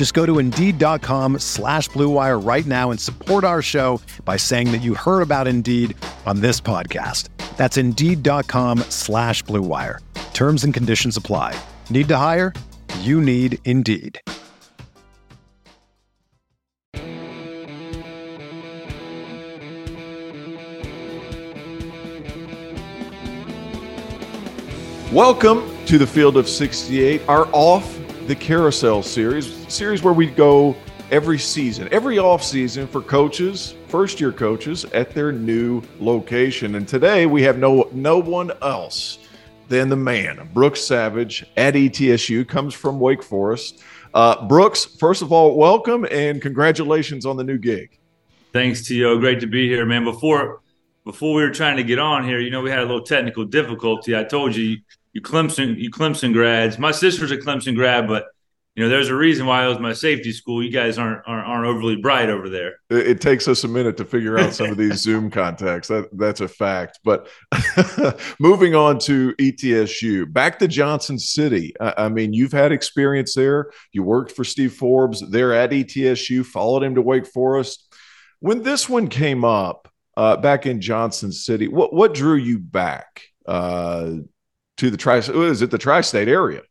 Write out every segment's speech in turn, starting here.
Just go to Indeed.com slash BlueWire right now and support our show by saying that you heard about Indeed on this podcast. That's Indeed.com slash BlueWire. Terms and conditions apply. Need to hire? You need Indeed. Welcome to the Field of 68, our off the carousel series, series where we go every season, every off season for coaches, first year coaches at their new location. And today we have no no one else than the man, Brooks Savage at ETSU, comes from Wake Forest. Uh, Brooks, first of all, welcome and congratulations on the new gig. Thanks, T.O. Great to be here, man. Before before we were trying to get on here, you know, we had a little technical difficulty. I told you you Clemson, you Clemson grads. My sister's a Clemson grad, but you know, there's a reason why it was my safety school. You guys aren't aren't, aren't overly bright over there. It, it, takes us a minute to figure out some of these Zoom contacts. That that's a fact. But moving on to ETSU, back to Johnson City. I, I, mean, you've had experience there. You worked for Steve Forbes there at ETSU. Followed him to Wake Forest. When this one came up uh, back in Johnson City, what what drew you back? Uh, to the tri is it the tri-state area?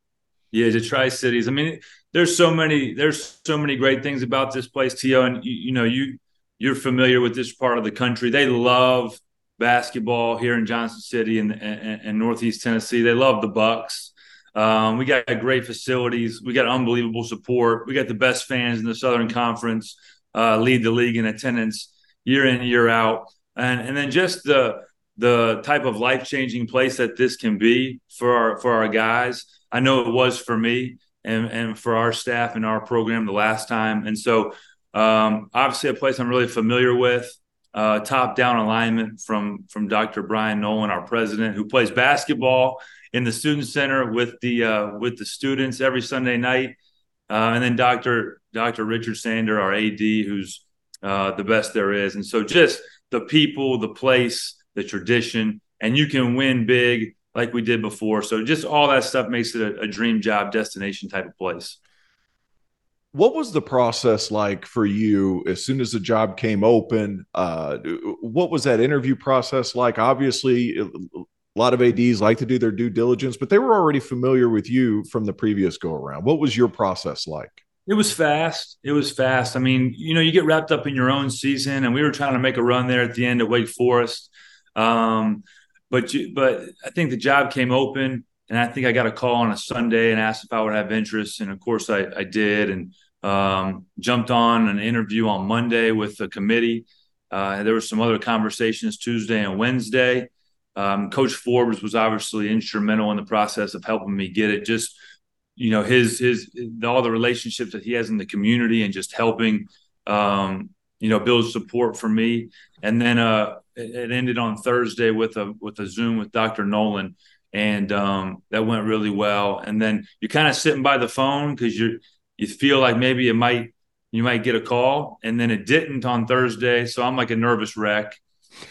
Yeah the tri-cities. I mean there's so many there's so many great things about this place to and you, you know you you're familiar with this part of the country. They love basketball here in johnson city and, and, and northeast tennessee. They love the bucks. Um, we got great facilities. We got unbelievable support. We got the best fans in the southern conference uh, lead the league in attendance year in year out. And and then just the the type of life changing place that this can be for our for our guys. I know it was for me and and for our staff and our program the last time. And so um, obviously a place I'm really familiar with. Uh, top down alignment from from Dr. Brian Noland, our president, who plays basketball in the student center with the uh, with the students every Sunday night, uh, and then Dr. Dr. Richard Sander, our AD, who's uh, the best there is. And so just the people, the place, the tradition, and you can win big like we did before. So just all that stuff makes it a, a dream job destination type of place. What was the process like for you as soon as the job came open? Uh, what was that interview process like? Obviously, a lot of ads like to do their due diligence, but they were already familiar with you from the previous go around. What was your process like? It was fast. It was fast. I mean, you know, you get wrapped up in your own season, and we were trying to make a run there at the end at Wake Forest. Um, but you, but I think the job came open, and I think I got a call on a Sunday and asked if I would have interest, and of course I, I did, and um, jumped on an interview on Monday with the committee. Uh, there were some other conversations Tuesday and Wednesday. Um, Coach Forbes was obviously instrumental in the process of helping me get it. Just you know his his all the relationships that he has in the community and just helping um, you know build support for me. And then uh, it ended on Thursday with a with a Zoom with Dr. Noland, and um, that went really well. And then you're kind of sitting by the phone because you you feel like maybe it might you might get a call, and then it didn't on Thursday. So I'm like a nervous wreck.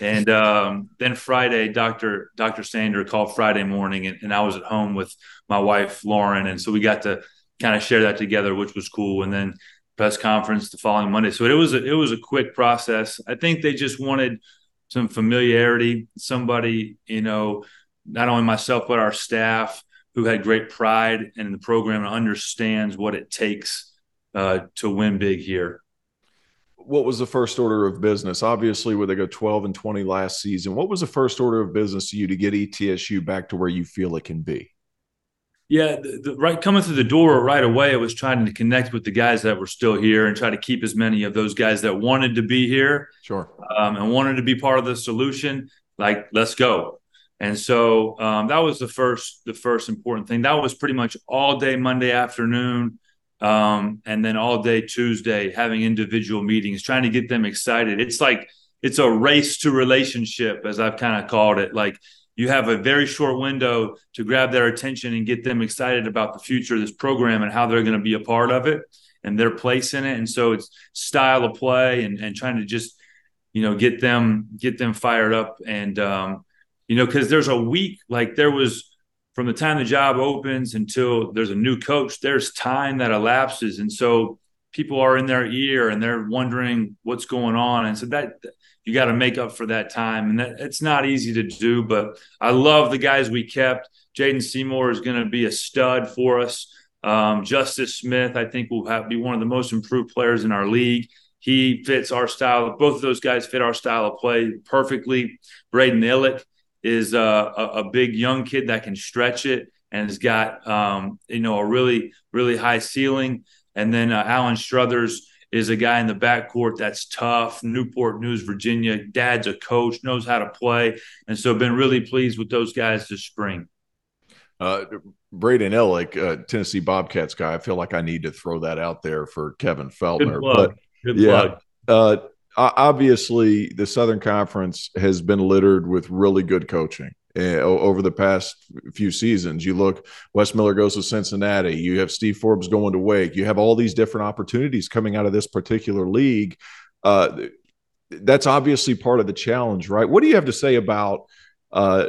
And um, then Friday, Doctor Doctor Sander called Friday morning, and, and I was at home with my wife Lauren, and so we got to kind of share that together, which was cool. And then press conference the following Monday. So it was a, it was a quick process. I think they just wanted some familiarity, somebody, you know, not only myself, but our staff who had great pride in the program and understands what it takes uh, to win big here. what was the first order of business? Obviously, where they go 12 and 20 last season, what was the first order of business to you to get ETSU back to where you feel it can be? Yeah, the, the, right coming through the door right away, I was trying to connect with the guys that were still here and try to keep as many of those guys that wanted to be here, sure, um, and wanted to be part of the solution. Like, let's go. And so um, that was the first the first important thing. That was pretty much all day Monday afternoon, um, and then all day Tuesday having individual meetings, trying to get them excited. It's like it's a race to relationship, as I've kind of called it. Like you have a very short window to grab their attention and get them excited about the future of this program and how they're going to be a part of it and their place in it. And so it's style of play and, and trying to just, you know, get them get them fired up and um, you know, because there's a week like there was from the time the job opens until there's a new coach, there's time that elapses. And so people are in their ear and they're wondering what's going on. And so that you got to make up for that time. And that it's not easy to do, but I love the guys we kept. Jaden Seymour is going to be a stud for us. Um, Justice Smith, I think, will have, be one of the most improved players in our league. He fits our style. Both of those guys fit our style of play perfectly. Braden Illick is a, a, a big young kid that can stretch it and has got um, you know a really really high ceiling. And then uh, Alan Struthers is a guy in the backcourt that's tough. Newport News, Virginia. Dad's a coach, knows how to play, and so been really pleased with those guys this spring. Uh, Braden Illick, uh, Tennessee Bobcats guy. I feel like I need to throw that out there for Kevin Feltner. But, Good yeah, uh, obviously, the Southern Conference has been littered with really good coaching uh, over the past few seasons. You look, Wes Miller goes to Cincinnati. You have Steve Forbes going to Wake. You have all these different opportunities coming out of this particular league. Uh, that's obviously part of the challenge, right? What do you have to say about uh,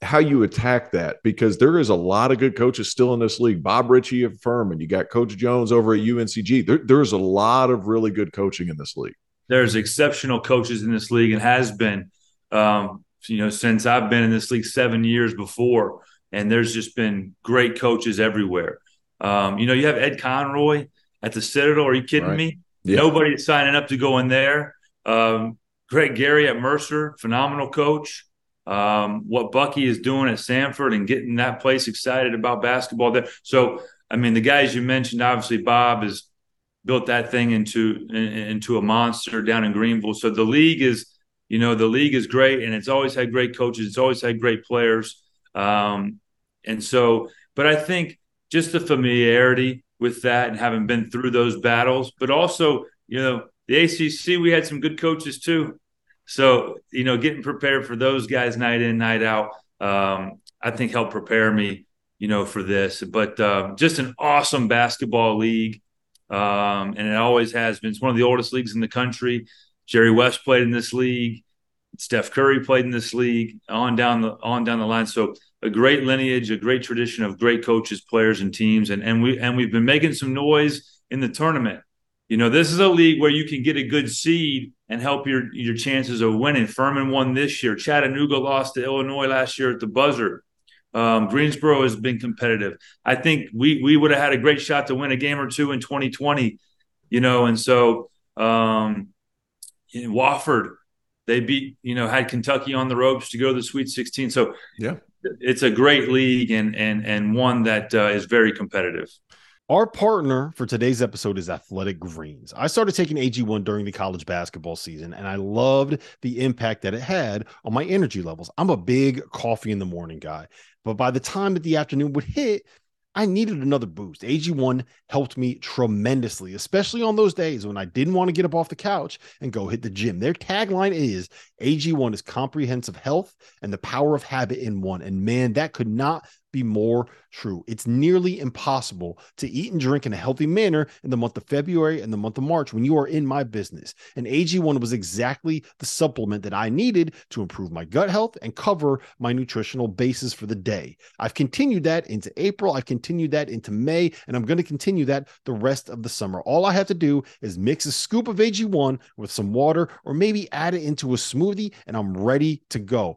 how you attack that? Because there is a lot of good coaches still in this league. Bob Richey of Furman. You got Coach Jones over at UNCG. There, there's a lot of really good coaching in this league. There's exceptional coaches in this league and has been. Um, you know, since I've been in this league seven years before, and there's just been great coaches everywhere. Um, you know, you have Ed Conroy at the Citadel. Are you kidding right. me? Yeah. Nobody is signing up to go in there. Um, Greg Gary at Mercer, phenomenal coach. Um, what Bucky is doing at Samford and getting that place excited about basketball there. So, I mean, the guys you mentioned, obviously, Bob has built that thing into into a monster down in Greenville. So the league is you know the league is great and it's always had great coaches it's always had great players. Um, and so but i think just the familiarity with that and having been through those battles but also you know the acc we had some good coaches too. So you know getting prepared for those guys night in night out um, i think helped prepare me you know for this. But uh, just an awesome basketball league. Um, and it always has been. It's one of the oldest leagues in the country Jerry West played in this league. Steph Curry played in this league. On down the on down the line. So a great lineage, a great tradition of great coaches, players, and teams. And and we and we've been making some noise in the tournament. You know, this is a league where you can get a good seed and help your your chances of winning. Furman won this year. Chattanooga lost to Illinois last year at the buzzer. Um, Greensboro has been competitive. I think we we would have had a great shot to win a game or two in 2020. You know, and so um, in Wofford, they beat, you know, had Kentucky on the ropes to go to the Sweet 16. So yeah, it's a great league and and and one that uh, is very competitive. Our partner for today's episode is Athletic Greens. I started taking AG1 during the college basketball season, and I loved the impact that it had on my energy levels. I'm a big coffee in the morning guy, but by the time that the afternoon would hit, I needed another boost. AG1 helped me tremendously, especially on those days when I didn't want to get up off the couch and go hit the gym. Their tagline is AG1 is comprehensive health and the power of habit in one. And man, that could not be more true. It's nearly impossible to eat and drink in a healthy manner in the month of February and the month of March when you are in my business. And AG1 was exactly the supplement that I needed to improve my gut health and cover my nutritional basis for the day. I've continued that into April, I've continued that into May, and I'm going to continue that the rest of the summer. All I have to do is mix a scoop of AG1 with some water or maybe add it into a smoothie and I'm ready to go.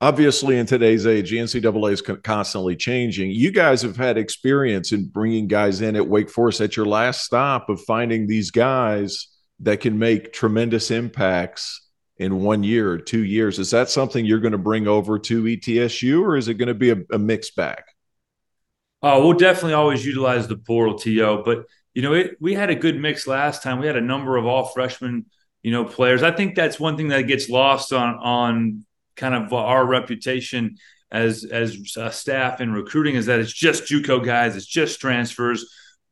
Obviously, in today's age, the NCAA is constantly changing. You guys have had experience in bringing guys in at Wake Forest at your last stop of finding these guys that can make tremendous impacts in one year or two years. Is that something you're going to bring over to ETSU or is it going to be a, a mixed bag? Oh, we'll definitely always utilize the portal TO, but you know, it, we had a good mix last time. We had a number of all freshmen, you know, players. I think that's one thing that gets lost on on kind of our reputation as as staff in recruiting is that it's just JUCO guys, it's just transfers.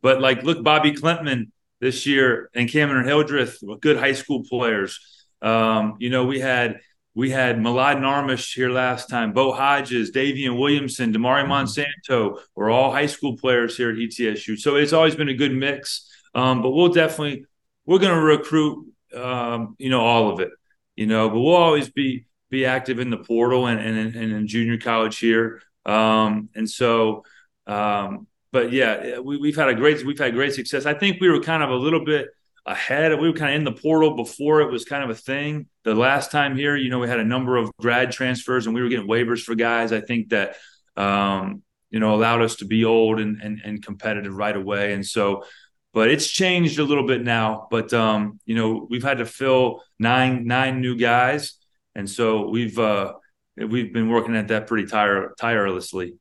But like, look, Bobi Klintman this year and Cameron Hildreth, were good high school players. Um, you know, we had we had Mladen Armus here last time, Bo Hodges, Daivien Williamson, Damari mm-hmm. Monsanto were all high school players here at ETSU. So it's always been a good mix. Um, but we'll definitely we're going to recruit, um, you know, all of it, you know. But we'll always be be active in the portal and and, and in junior college here. Um, and so, um, but yeah, we, we've had a great we've had great success. I think we were kind of a little bit ahead. We were kind of in the portal before it was kind of a thing. The last time here, you know, we had a number of grad transfers and we were getting waivers for guys. I think that, um, you know, allowed us to be old and, and, and competitive right away. And so, but it's changed a little bit now. But um, you know, we've had to fill nine nine new guys, and so we've uh, we've been working at that pretty tire tirelessly.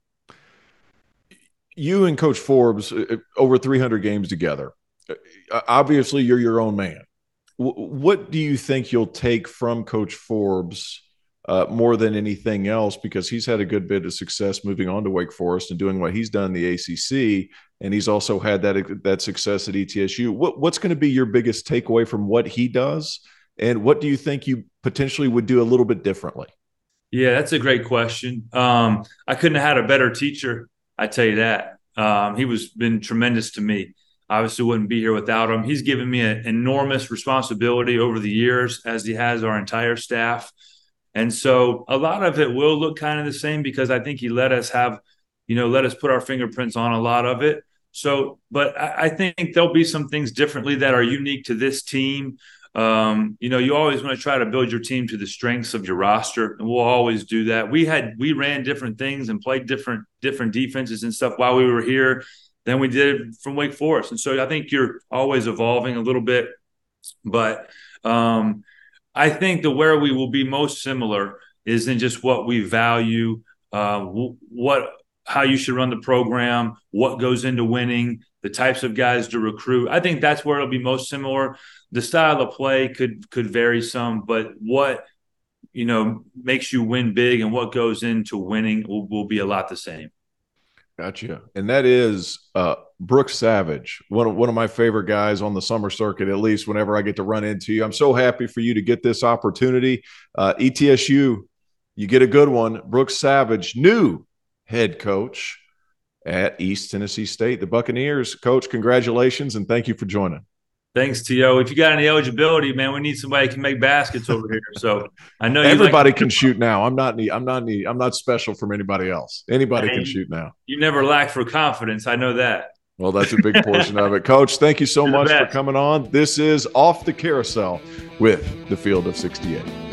You and Coach Forbes uh, over 300 games together uh, obviously you're your own man. What do you think you'll take from Coach Forbes uh, more than anything else? Because he's had a good bit of success moving on to Wake Forest and doing what he's done in the ACC, and he's also had that that success at ETSU. What, what's going to be your biggest takeaway from what he does, and what do you think you potentially would do a little bit differently? Yeah, that's a great question. Um, I couldn't have had a better teacher. I tell you that. Um, he was been tremendous to me obviously wouldn't be here without him. He's given me an enormous responsibility over the years, as he has our entire staff. And so a lot of it will look kind of the same because I think he let us have, you know, let us put our fingerprints on a lot of it. So, but I, I think there'll be some things differently that are unique to this team. Um, you know, you always want to try to build your team to the strengths of your roster, and we'll always do that. We had we ran different things and played different different defenses and stuff while we were here than we did from Wake Forest, and so I think you're always evolving a little bit. But um, I think the where we will be most similar is in just what we value, uh, what how you should run the program, what goes into winning, the types of guys to recruit. I think that's where it'll be most similar the style of play could could vary some, but what you know makes you win big and what goes into winning will, will be a lot the same. Gotcha. And that is uh, Brooks Savage, one of, one of my favorite guys on the summer circuit, at least whenever I get to run into you. I'm so happy for you to get this opportunity. Uh, ETSU, you get a good one. Brooks Savage, new head coach at East Tennessee State, the Buccaneers. Coach, congratulations and thank you for joining. Thanks, T.O. If you got any eligibility, man, we need somebody who can make baskets over here. So I know everybody like- can shoot now. I'm not. I'm not. I'm not special from anybody else. Anybody can shoot now. You never lack for confidence. I know that. Well, that's a big portion of it, Coach. Thank you so You're much for coming on. This is off the carousel with the Field of 68.